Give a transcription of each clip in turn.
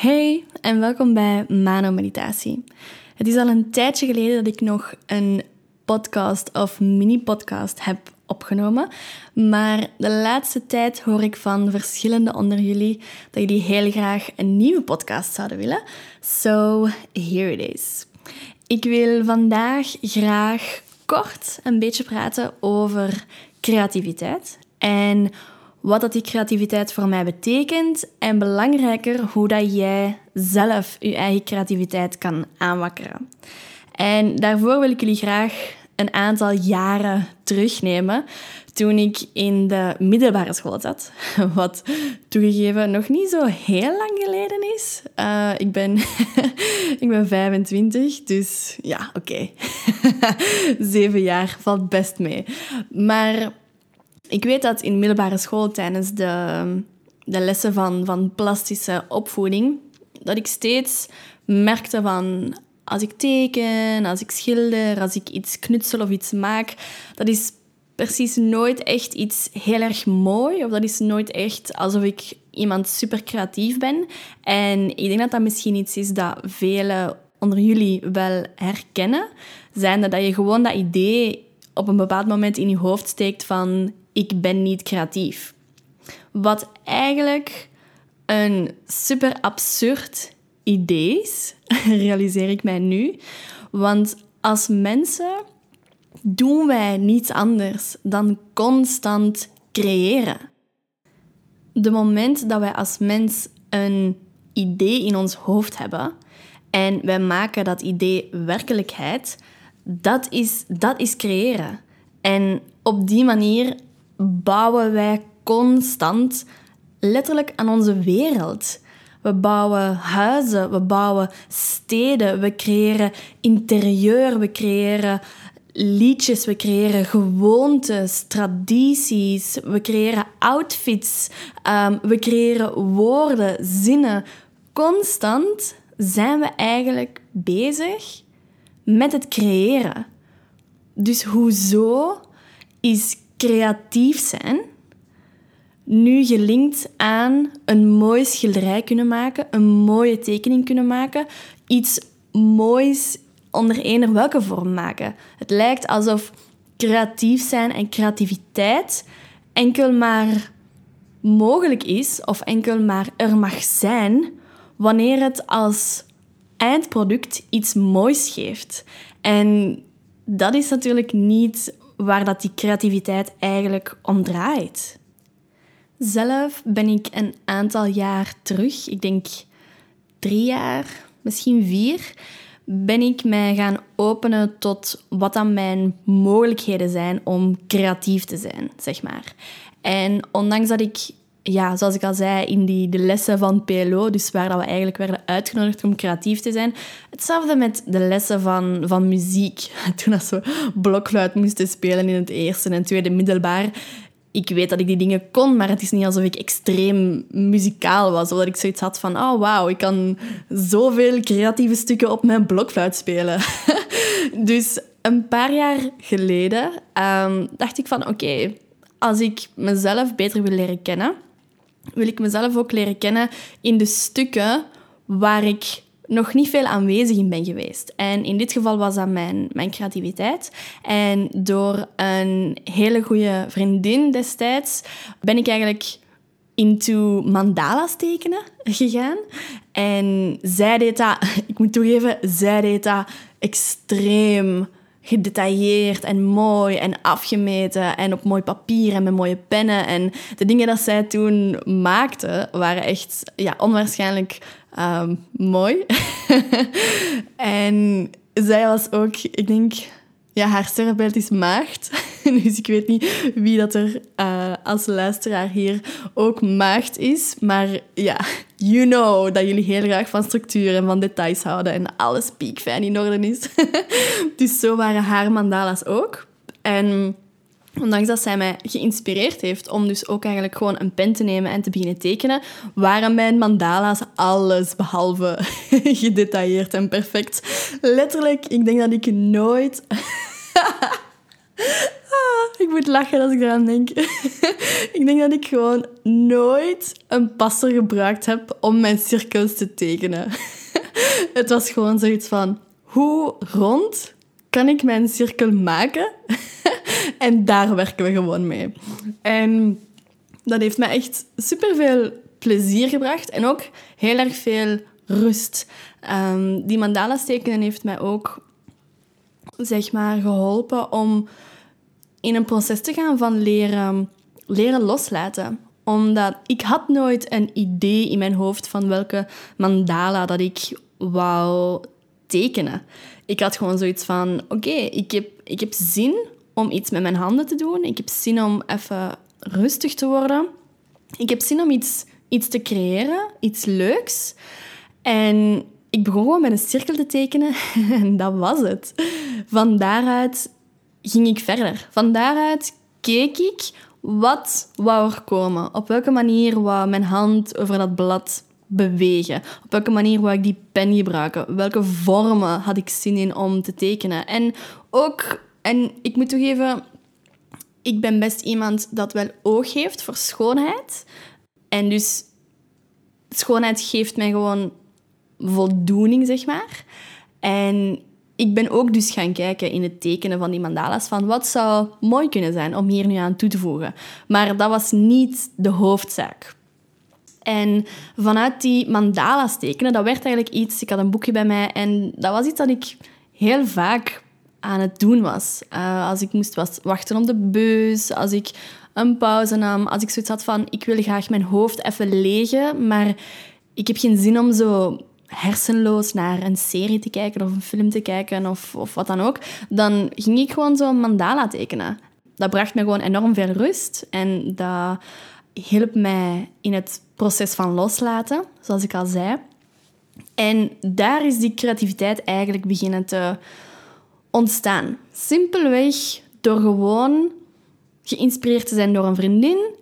Hey en welkom bij Mano Meditatie. Het is al een tijdje geleden dat ik nog een podcast of mini-podcast heb opgenomen. Maar de laatste tijd hoor ik van verschillende onder jullie dat jullie heel graag een nieuwe podcast zouden willen. So, here it is. Ik wil vandaag graag kort een beetje praten over creativiteit en wat dat die creativiteit voor mij betekent en belangrijker hoe dat jij zelf je eigen creativiteit kan aanwakkeren. En daarvoor wil ik jullie graag een aantal jaren terugnemen toen ik in de middelbare school zat. Wat toegegeven nog niet zo heel lang geleden is. Uh, ik, ben ik ben 25, dus ja, oké. Zeven jaar valt best mee. Maar ik weet dat in middelbare school tijdens de, de lessen van, van plastische opvoeding, dat ik steeds merkte van als ik teken, als ik schilder, als ik iets knutsel of iets maak, dat is precies nooit echt iets heel erg mooi. Of dat is nooit echt alsof ik iemand super creatief ben. En ik denk dat dat misschien iets is dat velen onder jullie wel herkennen. Zijn dat je gewoon dat idee op een bepaald moment in je hoofd steekt van ik ben niet creatief. Wat eigenlijk een super absurd idee is, realiseer ik mij nu. Want als mensen doen wij niets anders dan constant creëren. De moment dat wij als mens een idee in ons hoofd hebben en wij maken dat idee werkelijkheid, dat is, dat is creëren. En op die manier bouwen wij constant letterlijk aan onze wereld. We bouwen huizen, we bouwen steden, we creëren interieur, we creëren liedjes, we creëren gewoontes, tradities, we creëren outfits, um, we creëren woorden, zinnen. Constant zijn we eigenlijk bezig met het creëren. Dus hoezo is creatief zijn nu gelinkt aan een mooi schilderij kunnen maken, een mooie tekening kunnen maken, iets moois onder eender welke vorm maken. Het lijkt alsof creatief zijn en creativiteit enkel maar mogelijk is of enkel maar er mag zijn wanneer het als eindproduct iets moois geeft. En dat is natuurlijk niet waar dat die creativiteit eigenlijk om draait. Zelf ben ik een aantal jaar terug, ik denk drie jaar, misschien vier, ben ik mij gaan openen tot wat dan mijn mogelijkheden zijn om creatief te zijn, zeg maar. En ondanks dat ik, ja, zoals ik al zei, in die, de lessen van PLO, dus waar dat we eigenlijk werden uitgenodigd om creatief te zijn, hetzelfde met de lessen van, van muziek. Toen dat we blokfluit moesten spelen in het eerste en tweede middelbaar, ik weet dat ik die dingen kon, maar het is niet alsof ik extreem muzikaal was. Of dat ik zoiets had van, oh wauw, ik kan zoveel creatieve stukken op mijn blokfluit spelen. dus een paar jaar geleden um, dacht ik van, oké, als ik mezelf beter wil leren kennen, wil ik mezelf ook leren kennen in de stukken waar ik nog niet veel aanwezig in ben geweest. En in dit geval was dat mijn, mijn creativiteit. En door een hele goede vriendin destijds ben ik eigenlijk into mandala's tekenen gegaan. En zij deed dat, ik moet toegeven, zij deed dat extreem gedetailleerd en mooi en afgemeten en op mooi papier en met mooie pennen. En de dingen dat zij toen maakte waren echt ja, onwaarschijnlijk um, mooi. en zij was ook, ik denk, ja, haar sterrenbeeld is maagd. dus ik weet niet wie dat er uh, als luisteraar hier ook maagd is. Maar ja, you know dat jullie heel graag van structuur en van details houden en alles piekfijn in orde is. dus zo waren haar mandala's ook. En ondanks dat zij mij geïnspireerd heeft om dus ook eigenlijk gewoon een pen te nemen en te beginnen tekenen, waren mijn mandala's alles behalve gedetailleerd en perfect. Letterlijk, ik denk dat ik nooit... ah, ik moet lachen als ik eraan denk. ik denk dat ik gewoon nooit een passer gebruikt heb om mijn cirkels te tekenen. het was gewoon zoiets van, hoe rond kan ik mijn cirkel maken? en daar werken we gewoon mee. En dat heeft mij echt superveel plezier gebracht en ook heel erg veel rust. Um, die mandala's tekenen heeft mij ook zeg maar, geholpen om in een proces te gaan van leren, leren loslaten. Omdat ik had nooit een idee in mijn hoofd van welke mandala dat ik wou tekenen. Ik had gewoon zoiets van, oké, ik, heb, ik heb zin om iets met mijn handen te doen. Ik heb zin om even rustig te worden. Ik heb zin om iets, iets te creëren, iets leuks. En ik begon gewoon met een cirkel te tekenen en dat was het. Van daaruit ging ik verder. Van daaruit keek ik wat wou er komen. Op welke manier wou mijn hand over dat blad bewegen? Op welke manier wou ik die pen gebruiken? Welke vormen had ik zin in om te tekenen? En ook, en ik moet toegeven, ik ben best iemand dat wel oog heeft voor schoonheid. En dus schoonheid geeft mij gewoon voldoening, zeg maar. En ik ben ook dus gaan kijken in het tekenen van die mandala's van wat zou mooi kunnen zijn om hier nu aan toe te voegen. Maar dat was niet de hoofdzaak. En vanuit die mandala's tekenen, dat werd eigenlijk iets... Ik had een boekje bij mij en dat was iets dat ik heel vaak aan het doen was. Uh, als ik moest wachten op de bus, als ik een pauze nam, als ik zoiets had van ik wil graag mijn hoofd even legen, maar ik heb geen zin om zo hersenloos naar een serie te kijken of een film te kijken of, of wat dan ook, dan ging ik gewoon zo'n mandala tekenen. Dat bracht me gewoon enorm veel rust en dat hielp mij in het proces van loslaten, zoals ik al zei. En daar is die creativiteit eigenlijk beginnen te ontstaan. Simpelweg door gewoon geïnspireerd te zijn door een vriendin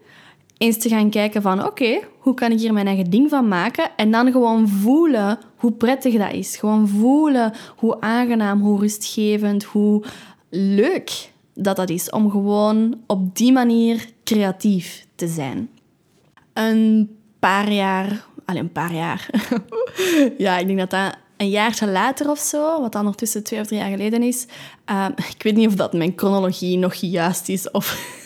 eens te gaan kijken van oké, hoe kan ik hier mijn eigen ding van maken? En dan gewoon voelen hoe prettig dat is. Gewoon voelen hoe aangenaam, hoe rustgevend, hoe leuk dat dat is. Om gewoon op die manier creatief te zijn. Een paar jaar... Alleen een paar jaar. ja, ik denk dat dat een jaartje later of zo, wat dan ondertussen twee of drie jaar geleden is. Uh, ik weet niet of dat mijn chronologie nog juist is of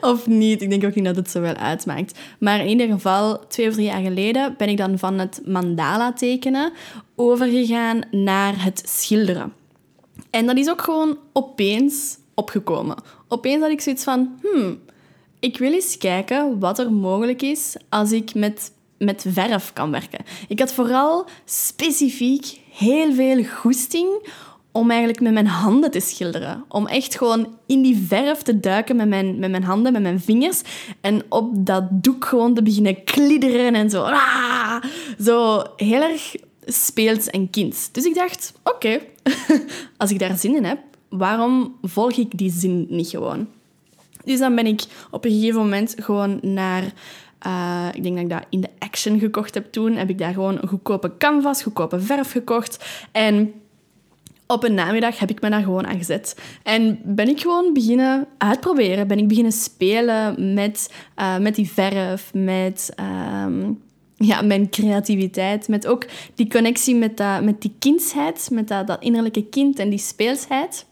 of niet. Ik denk ook niet dat het zo wel uitmaakt. Maar in ieder geval, twee of drie jaar geleden ben ik dan van het mandala tekenen overgegaan naar het schilderen. En dat is ook gewoon opeens opgekomen. Opeens had ik zoiets van, hmm, ik wil eens kijken wat er mogelijk is als ik met, met verf kan werken. Ik had vooral specifiek heel veel goesting om eigenlijk met mijn handen te schilderen. Om echt gewoon in die verf te duiken met mijn, met mijn handen, met mijn vingers. En op dat doek gewoon te beginnen kliederen en zo. Ah, zo heel erg speels en kind. Dus ik dacht, oké, als ik daar zin in heb, waarom volg ik die zin niet gewoon? Dus dan ben ik op een gegeven moment gewoon naar... Uh, ik denk dat ik dat in de Action gekocht heb toen. Heb ik daar gewoon een goedkope canvas, goedkope verf gekocht. En op een namiddag heb ik me daar gewoon aan gezet. En ben ik gewoon beginnen uitproberen. Ben ik beginnen spelen met, uh, met die verf, met um, ja, mijn creativiteit. Met ook die connectie met, dat, met die kindsheid, met dat, dat innerlijke kind en die speelsheid.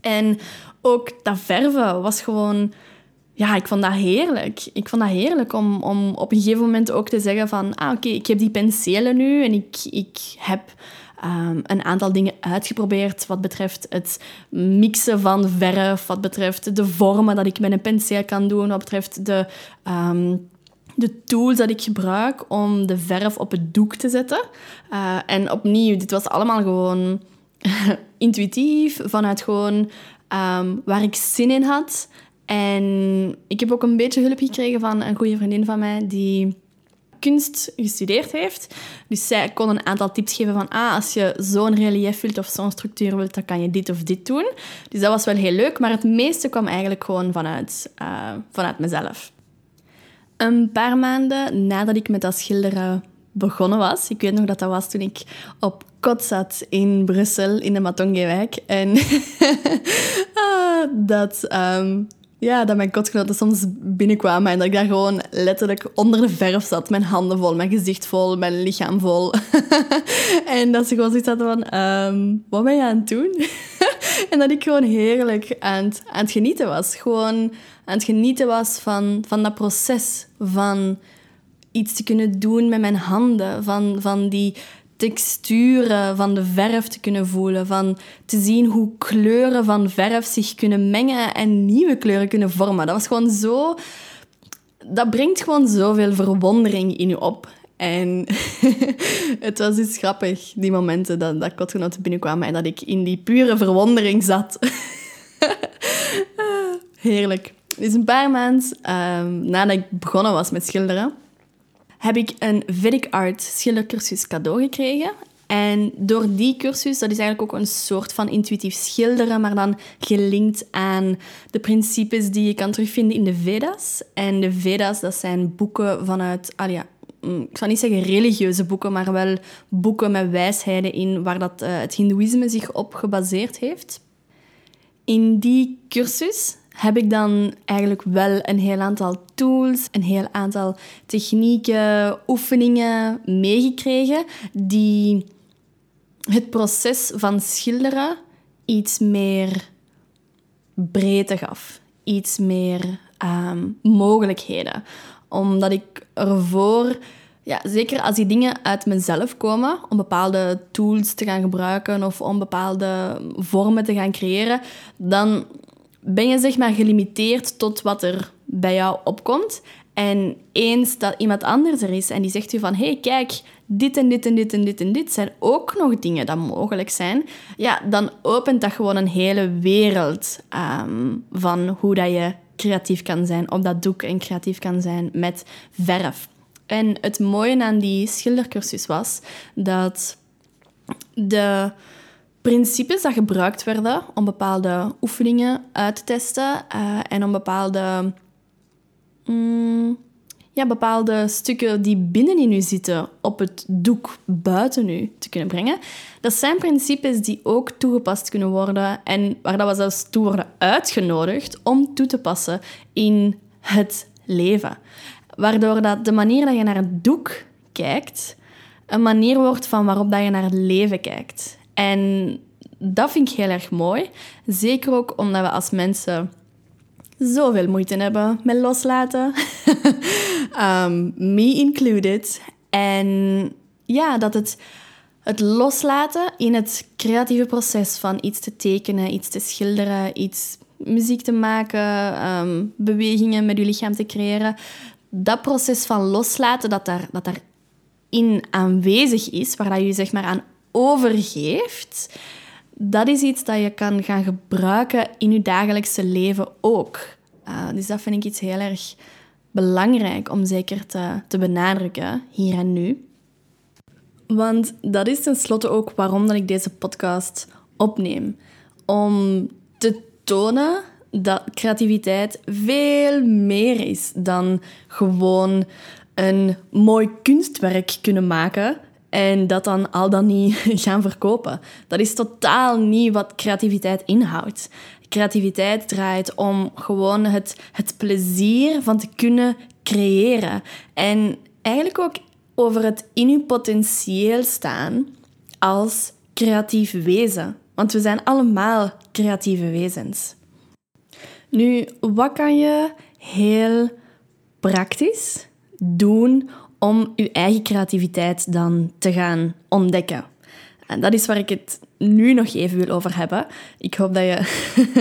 En ook dat verven was gewoon... Ja, ik vond dat heerlijk. Ik vond dat heerlijk om, om op een gegeven moment ook te zeggen van... Ah, oké, ik heb die penselen nu en ik, ik heb um, een aantal dingen uitgeprobeerd wat betreft het mixen van verf, wat betreft de vormen dat ik met een penseel kan doen, wat betreft de, um, de tools dat ik gebruik om de verf op het doek te zetten. Uh, en opnieuw, dit was allemaal gewoon intuïtief, vanuit gewoon um, waar ik zin in had. En ik heb ook een beetje hulp gekregen van een goede vriendin van mij die kunst gestudeerd heeft. Dus zij kon een aantal tips geven van, ah, als je zo'n relief wilt of zo'n structuur wilt, dan kan je dit of dit doen. Dus dat was wel heel leuk, maar het meeste kwam eigenlijk gewoon vanuit, uh, vanuit mezelf. Een paar maanden nadat ik met dat schilderen begonnen was, ik weet nog dat dat was toen ik op kot zat in Brussel, in de Matongewijk. En ah, dat, um, ja, dat mijn kotgenoten soms binnenkwamen en dat ik daar gewoon letterlijk onder de verf zat. Mijn handen vol, mijn gezicht vol, mijn lichaam vol. en dat ze gewoon zoiets hadden van, ehm, wat ben je aan het doen? en dat ik gewoon heerlijk aan het, aan het genieten was. Gewoon aan het genieten was van, van dat proces. Van iets te kunnen doen met mijn handen. Van, van die texturen van de verf te kunnen voelen. Van te zien hoe kleuren van verf zich kunnen mengen en nieuwe kleuren kunnen vormen. Dat was gewoon zo... Dat brengt gewoon zoveel verwondering in je op. En het was iets grappig, die momenten dat, dat kotgenoten binnenkwamen en dat ik in die pure verwondering zat. Heerlijk. Dus een paar maanden um, nadat ik begonnen was met schilderen, heb ik een Vedic Art schildercursus cadeau gekregen. En door die cursus, dat is eigenlijk ook een soort van intuïtief schilderen, maar dan gelinkt aan de principes die je kan terugvinden in de Vedas. En de Vedas, dat zijn boeken vanuit, ah ja, mm, ik zou niet zeggen religieuze boeken, maar wel boeken met wijsheden in waar dat, uh, het Hindoeïsme zich op gebaseerd heeft. In die cursus heb ik dan eigenlijk wel een heel aantal tools, een heel aantal technieken, oefeningen meegekregen die het proces van schilderen iets meer breedte gaf. Iets meer ehm, mogelijkheden. Omdat ik ervoor, ja, zeker als die dingen uit mezelf komen, om bepaalde tools te gaan gebruiken of om bepaalde vormen te gaan creëren, dan ben je zeg maar gelimiteerd tot wat er bij jou opkomt. En eens dat iemand anders er is en die zegt u van... hey, kijk, dit en dit en dit en dit en dit zijn ook nog dingen dat mogelijk zijn. Ja, dan opent dat gewoon een hele wereld um, van hoe dat je creatief kan zijn op dat doek en creatief kan zijn met verf. En het mooie aan die schildercursus was dat de principes dat gebruikt werden om bepaalde oefeningen uit te testen uh, en om bepaalde, mm, ja, bepaalde stukken die binnenin u zitten op het doek buiten u te kunnen brengen. Dat zijn principes die ook toegepast kunnen worden en waar dat we zelfs toe worden uitgenodigd om toe te passen in het leven. Waardoor dat de manier dat je naar het doek kijkt, een manier wordt van waarop dat je naar het leven kijkt. En dat vind ik heel erg mooi. Zeker ook omdat we als mensen zoveel moeite hebben met loslaten. um, me included. En ja, dat het, het loslaten in het creatieve proces van iets te tekenen, iets te schilderen, iets muziek te maken, um, bewegingen met je lichaam te creëren. Dat proces van loslaten dat daar, dat daarin aanwezig is, waar dat je zeg maar aan overgeeft, dat is iets dat je kan gaan gebruiken in je dagelijkse leven ook. Uh, dus dat vind ik iets heel erg belangrijk om zeker te, te benadrukken, hier en nu. Want dat is tenslotte ook waarom dat ik deze podcast opneem. Om te tonen dat creativiteit veel meer is dan gewoon een mooi kunstwerk kunnen maken en dat dan al dan niet gaan verkopen. Dat is totaal niet wat creativiteit inhoudt. Creativiteit draait om gewoon het, het plezier van te kunnen creëren. En eigenlijk ook over het in uw potentieel staan als creatief wezen. Want we zijn allemaal creatieve wezens. Nu, wat kan je heel praktisch doen om je eigen creativiteit dan te gaan ontdekken. En dat is waar ik het nu nog even wil over hebben. Ik hoop dat je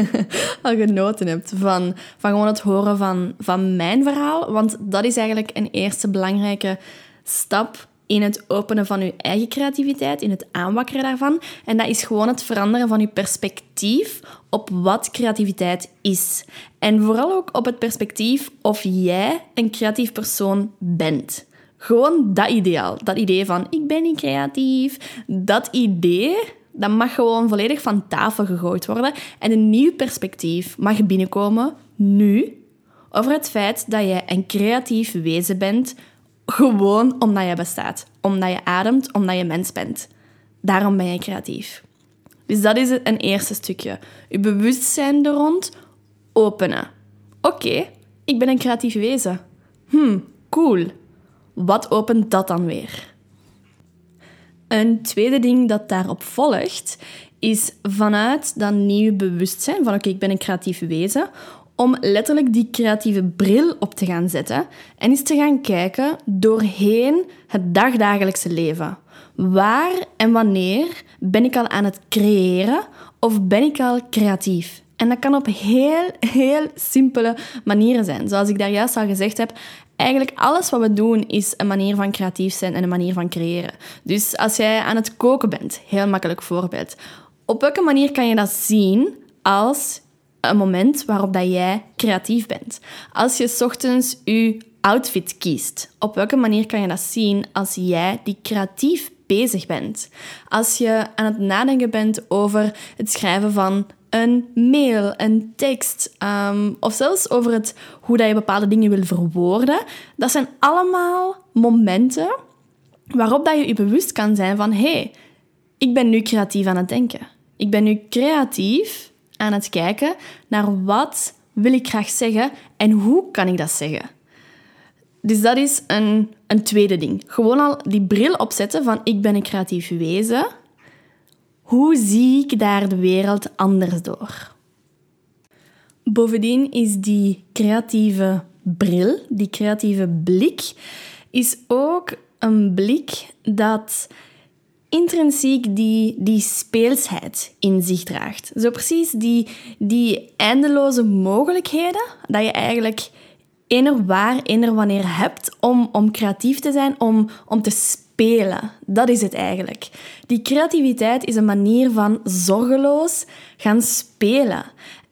al genoten hebt van, van gewoon het horen van, van mijn verhaal. Want dat is eigenlijk een eerste belangrijke stap in het openen van je eigen creativiteit, in het aanwakkeren daarvan. En dat is gewoon het veranderen van je perspectief op wat creativiteit is. En vooral ook op het perspectief of jij een creatief persoon bent. Gewoon dat ideaal. Dat idee van ik ben niet creatief. Dat idee, dat mag gewoon volledig van tafel gegooid worden. En een nieuw perspectief mag binnenkomen, nu, over het feit dat je een creatief wezen bent, gewoon omdat je bestaat. Omdat je ademt, omdat je mens bent. Daarom ben je creatief. Dus dat is een eerste stukje. Je bewustzijn er rond openen. Oké, ik ben een creatief wezen. Hm, cool. Wat opent dat dan weer? Een tweede ding dat daarop volgt, is vanuit dat nieuwe bewustzijn van oké, ik ben een creatief wezen, om letterlijk die creatieve bril op te gaan zetten en eens te gaan kijken doorheen het dagdagelijkse leven. Waar en wanneer ben ik al aan het creëren of ben ik al creatief? En dat kan op heel, heel simpele manieren zijn. Zoals ik daar juist al gezegd heb, eigenlijk alles wat we doen is een manier van creatief zijn en een manier van creëren. Dus als jij aan het koken bent, heel makkelijk voorbeeld. Op welke manier kan je dat zien als een moment waarop dat jij creatief bent? Als je ochtends je outfit kiest, op welke manier kan je dat zien als jij die creatief bezig bent? Als je aan het nadenken bent over het schrijven van een mail, een tekst, um, of zelfs over het, hoe dat je bepaalde dingen wil verwoorden. Dat zijn allemaal momenten waarop dat je je bewust kan zijn van hé, hey, ik ben nu creatief aan het denken. Ik ben nu creatief aan het kijken naar wat wil ik graag zeggen en hoe kan ik dat zeggen. Dus dat is een, een tweede ding. Gewoon al die bril opzetten van ik ben een creatief wezen hoe zie ik daar de wereld anders door? Bovendien is die creatieve bril, die creatieve blik, is ook een blik dat intrinsiek die, die speelsheid in zich draagt. Zo precies die, die eindeloze mogelijkheden dat je eigenlijk ener waar, ener wanneer hebt om, om creatief te zijn, om, om te spelen. Dat is het eigenlijk. Die creativiteit is een manier van zorgeloos gaan spelen.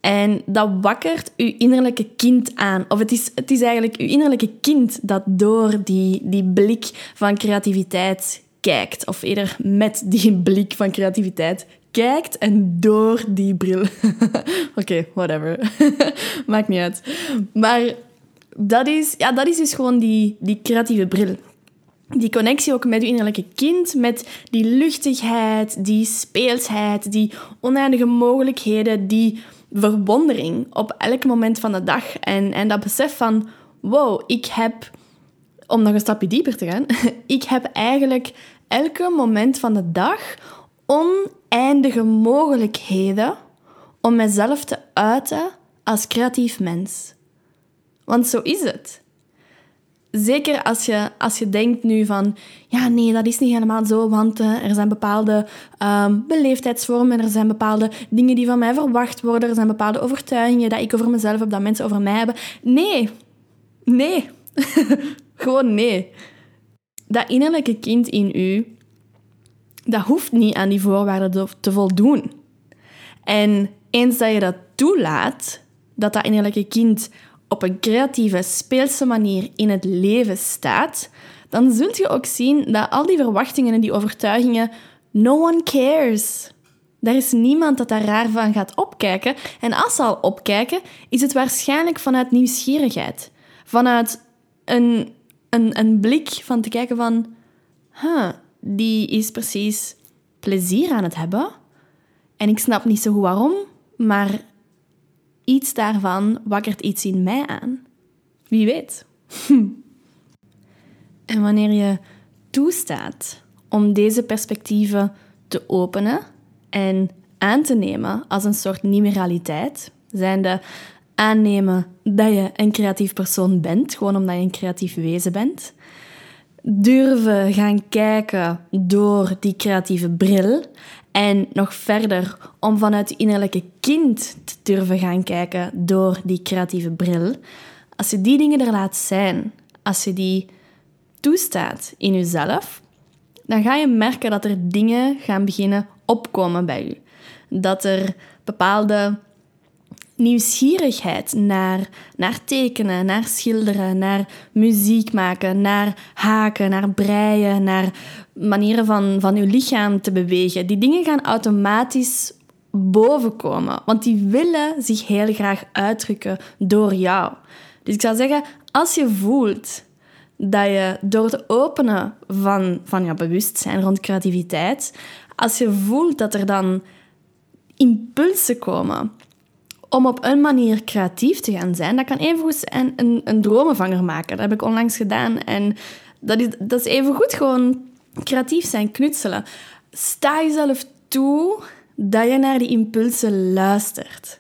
En dat wakkert uw innerlijke kind aan. Of het is, het is eigenlijk uw innerlijke kind dat door die, die blik van creativiteit kijkt. Of eerder met die blik van creativiteit kijkt en door die bril. Oké, whatever. Maakt niet uit. Maar dat is, ja, dat is dus gewoon die, die creatieve bril. Die connectie ook met je innerlijke kind, met die luchtigheid, die speelsheid, die oneindige mogelijkheden, die verwondering op elk moment van de dag. En, en dat besef van, wow, ik heb, om nog een stapje dieper te gaan, ik heb eigenlijk elke moment van de dag oneindige mogelijkheden om mezelf te uiten als creatief mens. Want zo is het. Zeker als je, als je denkt nu van, ja nee, dat is niet helemaal zo, want uh, er zijn bepaalde um, beleefdheidsvormen, er zijn bepaalde dingen die van mij verwacht worden, er zijn bepaalde overtuigingen dat ik over mezelf heb, dat mensen over mij hebben. Nee, nee, gewoon nee. Dat innerlijke kind in u, dat hoeft niet aan die voorwaarden te voldoen. En eens dat je dat toelaat, dat dat innerlijke kind op een creatieve, speelse manier in het leven staat, dan zult je ook zien dat al die verwachtingen en die overtuigingen, no one cares. Er is niemand dat daar raar van gaat opkijken. En als ze al opkijken, is het waarschijnlijk vanuit nieuwsgierigheid. Vanuit een, een, een blik van te kijken van... Die is precies plezier aan het hebben. En ik snap niet zo goed waarom, maar iets daarvan wakkert iets in mij aan. Wie weet. en wanneer je toestaat om deze perspectieven te openen en aan te nemen als een soort nieuwe realiteit, zijnde aannemen dat je een creatief persoon bent, gewoon omdat je een creatief wezen bent, durven gaan kijken door die creatieve bril en nog verder om vanuit je innerlijke kind te durven gaan kijken door die creatieve bril. Als je die dingen er laat zijn, als je die toestaat in jezelf, dan ga je merken dat er dingen gaan beginnen opkomen bij je. Dat er bepaalde nieuwsgierigheid naar, naar tekenen, naar schilderen, naar muziek maken, naar haken, naar breien, naar manieren van, van je lichaam te bewegen. Die dingen gaan automatisch bovenkomen, want die willen zich heel graag uitdrukken door jou. Dus ik zou zeggen, als je voelt dat je door het openen van, van je bewustzijn rond creativiteit, als je voelt dat er dan impulsen komen om op een manier creatief te gaan zijn, dat kan evengoed een, een, een dromenvanger maken. Dat heb ik onlangs gedaan. En dat is, dat is evengoed gewoon creatief zijn, knutselen. Sta jezelf toe dat je naar die impulsen luistert.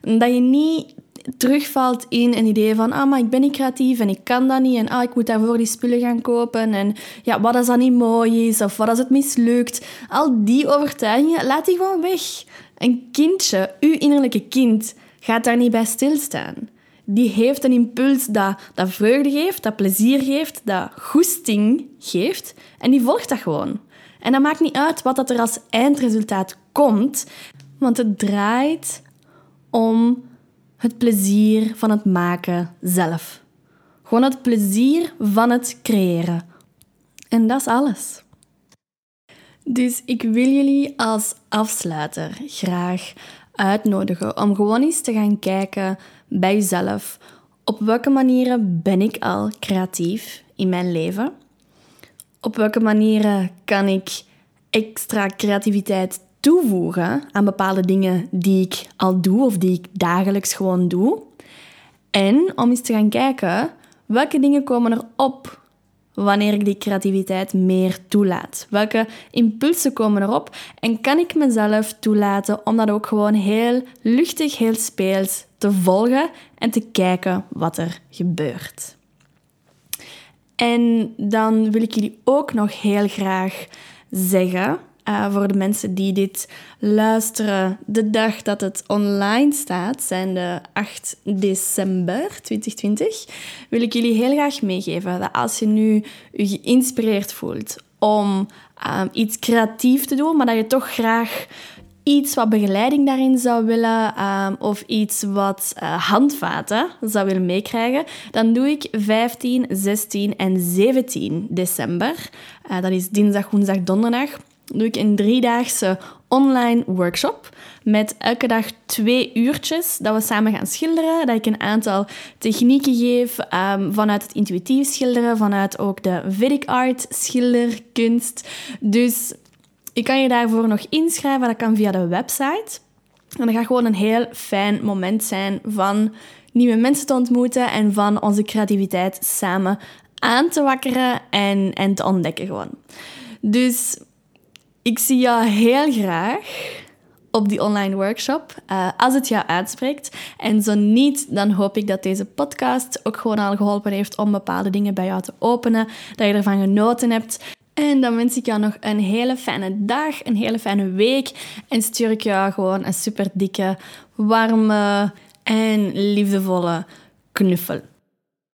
Dat je niet terugvalt in een idee van, ah, maar ik ben niet creatief en ik kan dat niet en ah, ik moet daarvoor die spullen gaan kopen en ja, wat als dat niet mooi is of wat als het mislukt. Al die overtuigingen, laat die gewoon weg. Een kindje, uw innerlijke kind, gaat daar niet bij stilstaan. Die heeft een impuls dat, dat vreugde geeft, dat plezier geeft, dat goesting geeft en die volgt dat gewoon. En dat maakt niet uit wat dat er als eindresultaat komt, want het draait om het plezier van het maken zelf. Gewoon het plezier van het creëren. En dat is alles. Dus ik wil jullie als afsluiter graag uitnodigen om gewoon eens te gaan kijken bij jezelf. Op welke manieren ben ik al creatief in mijn leven? Op welke manieren kan ik extra creativiteit toevoegen aan bepaalde dingen die ik al doe of die ik dagelijks gewoon doe. En om eens te gaan kijken welke dingen komen er op wanneer ik die creativiteit meer toelaat. Welke impulsen komen erop en kan ik mezelf toelaten om dat ook gewoon heel luchtig, heel speels te volgen en te kijken wat er gebeurt. En dan wil ik jullie ook nog heel graag zeggen uh, voor de mensen die dit luisteren, de dag dat het online staat, zijn de 8 december 2020, wil ik jullie heel graag meegeven dat als je nu je geïnspireerd voelt om um, iets creatief te doen, maar dat je toch graag iets wat begeleiding daarin zou willen um, of iets wat uh, handvaten zou willen meekrijgen, dan doe ik 15, 16 en 17 december. Uh, dat is dinsdag, woensdag, donderdag doe ik een driedaagse online workshop met elke dag twee uurtjes dat we samen gaan schilderen. Dat ik een aantal technieken geef um, vanuit het intuïtief schilderen, vanuit ook de Vedic art schilderkunst. Dus je kan je daarvoor nog inschrijven. Dat kan via de website. En dat gaat gewoon een heel fijn moment zijn van nieuwe mensen te ontmoeten en van onze creativiteit samen aan te wakkeren en, en te ontdekken gewoon. Dus ik zie jou heel graag op die online workshop, uh, als het jou uitspreekt. En zo niet, dan hoop ik dat deze podcast ook gewoon al geholpen heeft om bepaalde dingen bij jou te openen, dat je ervan genoten hebt. En dan wens ik jou nog een hele fijne dag, een hele fijne week. En stuur ik jou gewoon een super dikke, warme en liefdevolle knuffel.